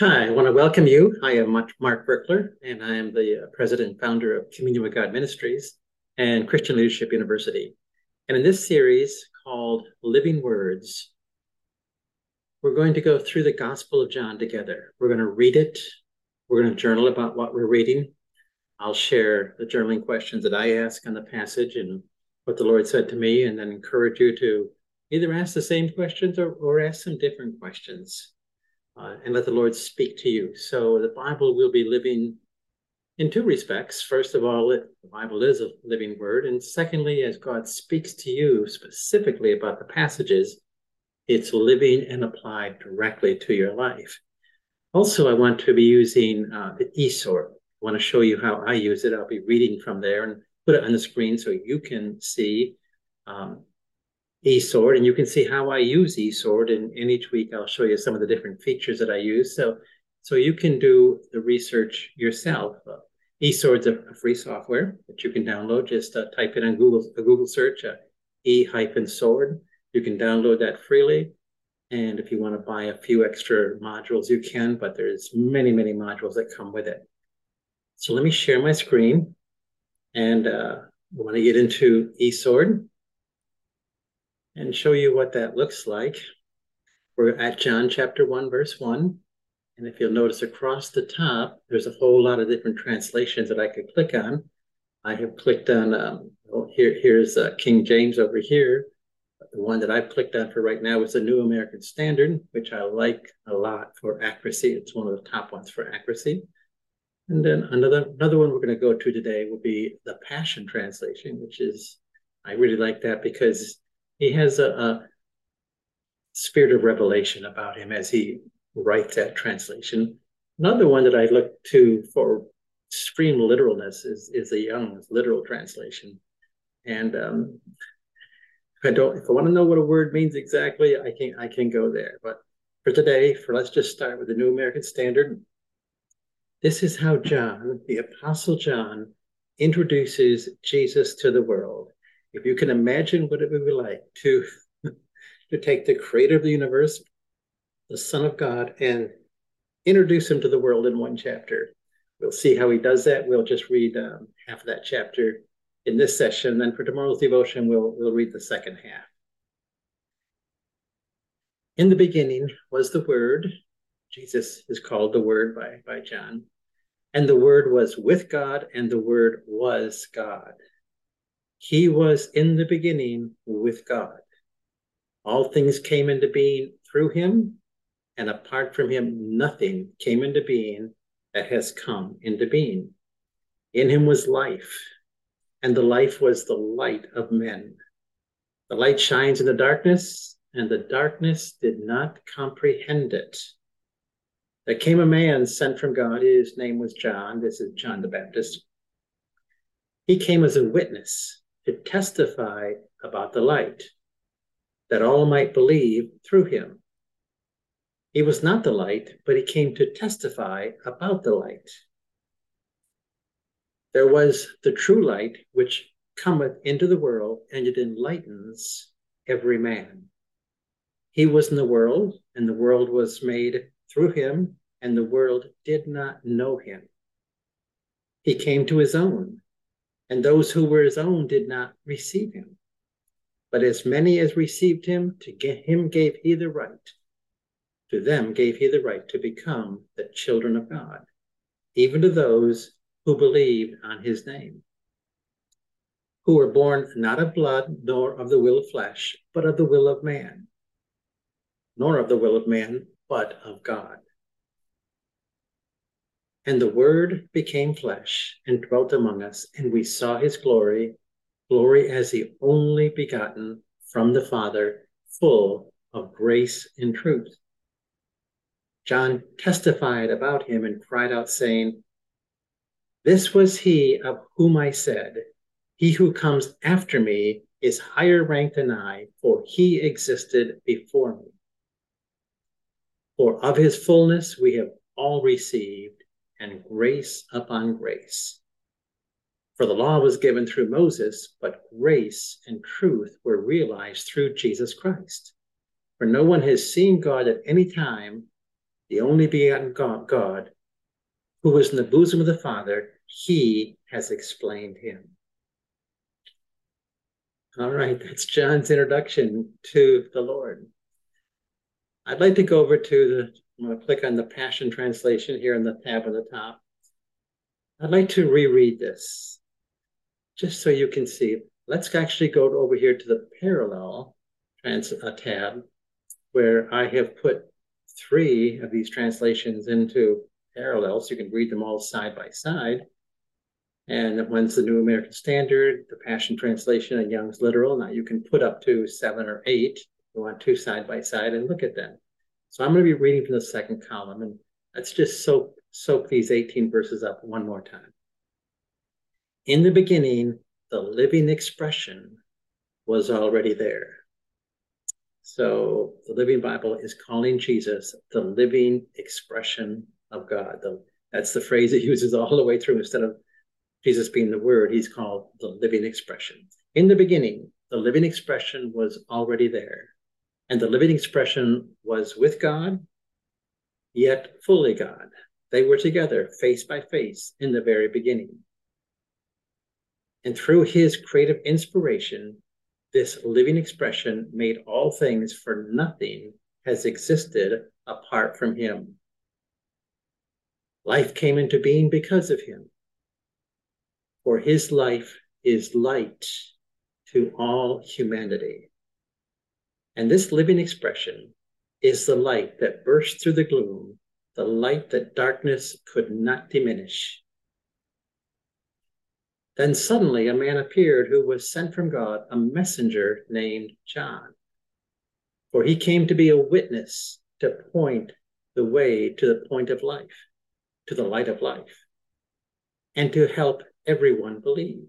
Hi, I want to welcome you. I am Mark Virkler, and I am the uh, president and founder of Communion with God Ministries and Christian Leadership University. And in this series called Living Words, we're going to go through the Gospel of John together. We're going to read it, we're going to journal about what we're reading. I'll share the journaling questions that I ask on the passage and what the Lord said to me, and then encourage you to either ask the same questions or, or ask some different questions uh, and let the Lord speak to you. So the Bible will be living in two respects. First of all, it, the Bible is a living word. And secondly, as God speaks to you specifically about the passages, it's living and applied directly to your life. Also, I want to be using uh, the eSword. I want to show you how I use it. I'll be reading from there and put it on the screen so you can see um, eSword, and you can see how I use eSword. And in each week, I'll show you some of the different features that I use. So, so you can do the research yourself. Uh, eSword's a, a free software that you can download. Just uh, type in on Google a Google search uh, e hyphen sword. You can download that freely. And if you want to buy a few extra modules, you can. But there's many, many modules that come with it. So let me share my screen, and uh, I want to get into eSword and show you what that looks like. We're at John chapter 1, verse 1. And if you'll notice across the top, there's a whole lot of different translations that I could click on. I have clicked on, um, well, here, here's uh, King James over here. The one that I've clicked on for right now is the New American Standard, which I like a lot for accuracy. It's one of the top ones for accuracy. And then another another one we're going to go to today will be the Passion Translation, which is I really like that because he has a, a spirit of revelation about him as he writes that translation. Another one that I look to for extreme literalness is is the Young's literal translation, and um, if I don't, if I want to know what a word means exactly, I can I can go there. But for today, for let's just start with the New American Standard. This is how John, the Apostle John, introduces Jesus to the world if you can imagine what it would be like to to take the creator of the universe the son of god and introduce him to the world in one chapter. We'll see how he does that. We'll just read um, half of that chapter in this session. Then for tomorrow's devotion we'll we'll read the second half. In the beginning was the word. Jesus is called the word by by john. And the word was with god and the word was god he was in the beginning with God. All things came into being through him, and apart from him, nothing came into being that has come into being. In him was life, and the life was the light of men. The light shines in the darkness, and the darkness did not comprehend it. There came a man sent from God. His name was John. This is John the Baptist. He came as a witness to testify about the light, that all might believe through him. He was not the light, but he came to testify about the light. There was the true light which cometh into the world, and it enlightens every man. He was in the world, and the world was made through him, and the world did not know him. He came to his own, and those who were his own did not receive him. But as many as received him, to him gave he the right. To them gave he the right to become the children of God, even to those who believed on his name, who were born not of blood, nor of the will of flesh, but of the will of man, nor of the will of man, but of God. And the Word became flesh and dwelt among us, and we saw his glory, glory as the only begotten from the Father, full of grace and truth. John testified about him and cried out, saying, This was he of whom I said, He who comes after me is higher ranked than I, for he existed before me. For of his fullness we have all received and grace upon grace. For the law was given through Moses, but grace and truth were realized through Jesus Christ. For no one has seen God at any time. the only begotten God, God, who was in the bosom of the Father, he has explained him. All right, that's John's introduction to the Lord. I'd like to go over to the, I'm going to click on the Passion Translation here in the tab on the top. I'd like to reread this just so you can see. Let's actually go over here to the parallel trans, uh, tab where I have put three of these translations into parallel so you can read them all side by side. And one's the New American Standard, the Passion Translation, and Young's Literal. Now you can put up to seven or eight. You want two side by side and look at them. So I'm going to be reading from the second column, and let's just soak soak these 18 verses up one more time. In the beginning, the living expression was already there. So the Living Bible is calling Jesus the living expression of God. The, that's the phrase it uses all the way through. Instead of Jesus being the Word, he's called the living expression. In the beginning, the living expression was already there. And the living expression was with God, yet fully God. They were together, face by face, in the very beginning. And through his creative inspiration, this living expression made all things, for nothing has existed apart from him. Life came into being because of him. For his life is light to all humanity. And this living expression is the light that burst through the gloom, the light that darkness could not diminish. Then suddenly a man appeared who was sent from God, a messenger named John. For he came to be a witness to point the way to the point of life, to the light of life, and to help everyone believe.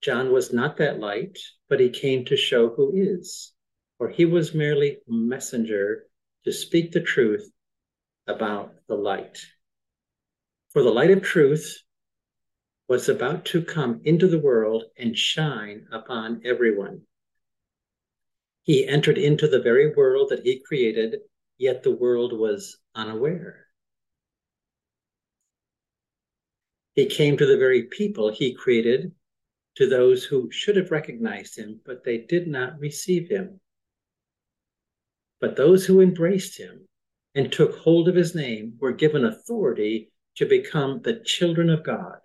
John was not that light, but he came to show who is, for he was merely a messenger to speak the truth about the light. For the light of truth was about to come into the world and shine upon everyone. He entered into the very world that he created, yet the world was unaware. He came to the very people he created, to those who should have recognized him, but they did not receive him. But those who embraced him and took hold of his name were given authority to become the children of God.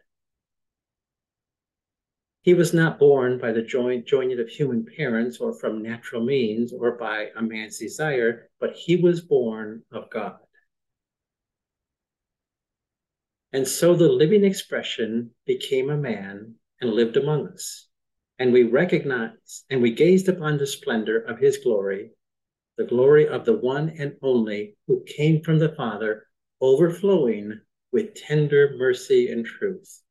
He was not born by the joint joining of human parents or from natural means or by a man's desire, but he was born of God. And so the living expression became a man and lived among us. And we recognized and we gazed upon the splendor of his glory, the glory of the one and only who came from the Father, overflowing with tender mercy and truth.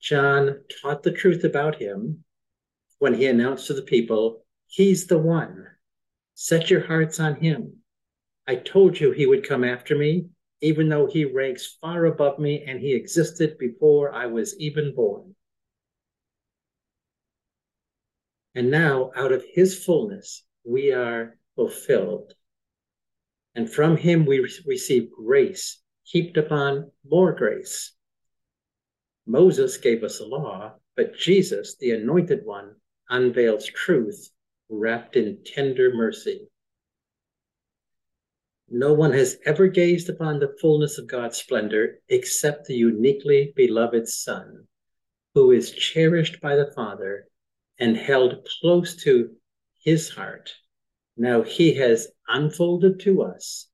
John taught the truth about him when he announced to the people, He's the one. Set your hearts on him. I told you he would come after me, even though he ranks far above me and he existed before I was even born. And now, out of his fullness, we are fulfilled. And from him we receive grace heaped upon more grace. Moses gave us a law, but Jesus, the anointed one, unveils truth wrapped in tender mercy. No one has ever gazed upon the fullness of God's splendor except the uniquely beloved Son, who is cherished by the Father and held close to his heart. Now he has unfolded to us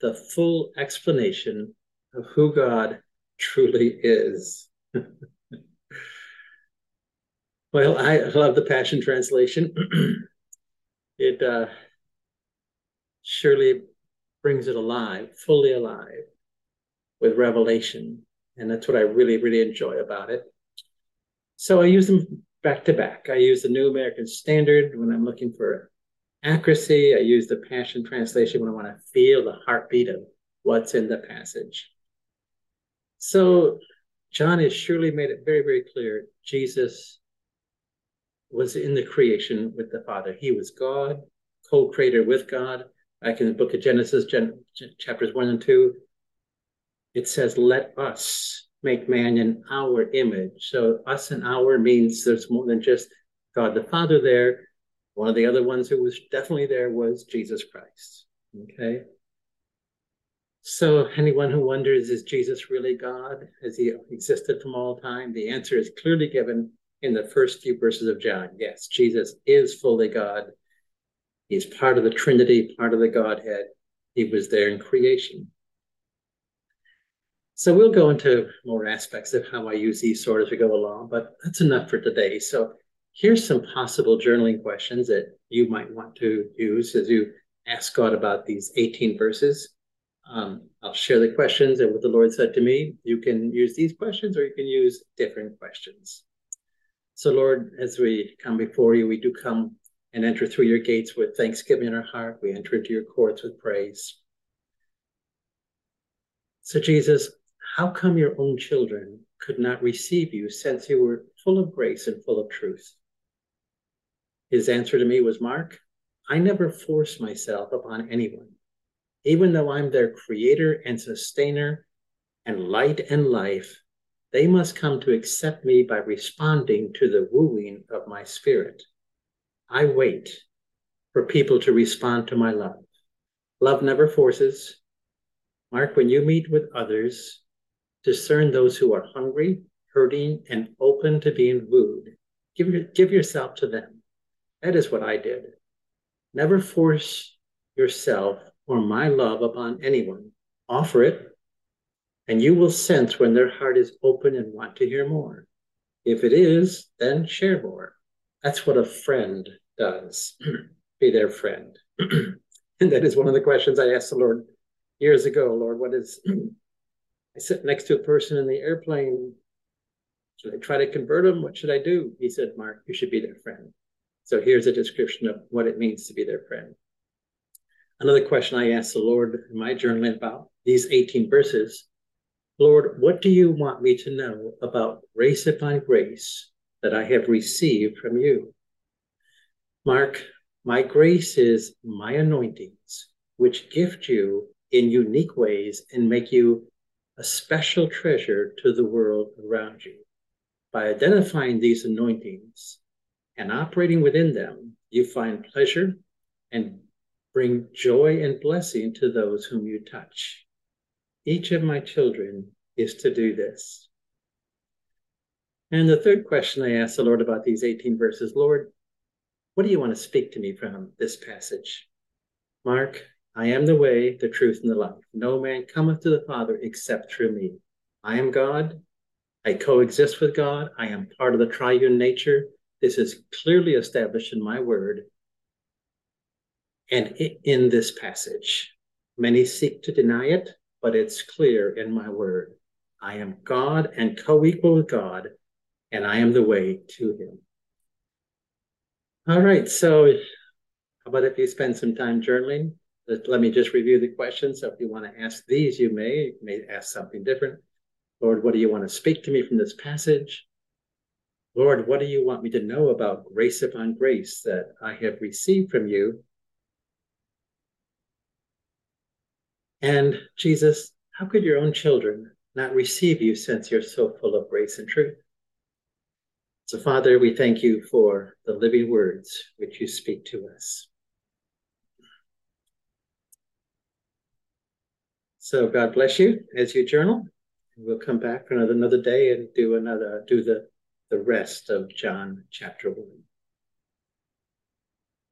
the full explanation of who God truly is. well, I love the Passion Translation. it uh, surely brings it alive, fully alive, with revelation. And that's what I really, really enjoy about it. So I use them back to back. I use the New American Standard when I'm looking for accuracy. I use the Passion Translation when I want to feel the heartbeat of what's in the passage. So John has surely made it very, very clear Jesus was in the creation with the Father. He was God, co-creator with God. In the book of Genesis, Gen- chapters one and two, it says, "Let us make man in our image." So, us and our means there's more than just God the Father there. One of the other ones who was definitely there was Jesus Christ. Okay. So, anyone who wonders, is Jesus really God? Has he existed from all time? The answer is clearly given in the first few verses of John. Yes, Jesus is fully God. He's part of the Trinity, part of the Godhead. He was there in creation. So we'll go into more aspects of how I use eSword as we go along, but that's enough for today. So here's some possible journaling questions that you might want to use as you ask God about these 18 verses. Um, I'll share the questions and what the Lord said to me. You can use these questions or you can use different questions. So, Lord, as we come before you, we do come and enter through your gates with thanksgiving in our heart. We enter into your courts with praise. So, Jesus, how come your own children could not receive you since you were full of grace and full of truth? His answer to me was Mark, I never force myself upon anyone even though I'm their creator and sustainer and light and life, they must come to accept me by responding to the wooing of my spirit. I wait for people to respond to my love. Love never forces. Mark, when you meet with others, discern those who are hungry, hurting, and open to being wooed. Give, give yourself to them. That is what I did. Never force yourself or my love upon anyone. Offer it, and you will sense when their heart is open and want to hear more. If it is, then share more. That's what a friend does. Be their friend. and that is one of the questions I asked the Lord years ago. Lord, what is I sit next to a person in the airplane. Should I try to convert them? What should I do? He said, Mark, you should be their friend. So here's a description of what it means to be their friend. Another question I asked the Lord in my journaling about these 18 verses Lord, what do you want me to know about grace upon grace that I have received from you? Mark, my grace is my anointings, which gift you in unique ways and make you a special treasure to the world around you. By identifying these anointings and operating within them, you find pleasure and bring joy and blessing to those whom you touch. Each of my children is to do this. And the third question I asked the Lord about these 18 verses Lord, what do you want to speak to me from this passage? Mark, I am the way, the truth, and the life. No man cometh to the Father except through me. I am God. I coexist with God. I am part of the triune nature. This is clearly established in my word and in this passage. Many seek to deny it, but it's clear in my word. I am God and co equal with God, and I am the way to Him. All right, so how about if you spend some time journaling? Let me just review the questions. So if you want to ask these, you may. You may ask something different. Lord, what do you want to speak to me from this passage? Lord, what do you want me to know about grace upon grace that I have received from you And Jesus, how could your own children not receive you since you're so full of grace and truth? So, Father, we thank you for the living words which you speak to us. So, God bless you as you journal. We'll come back for another another day and do another do the the rest of John chapter one.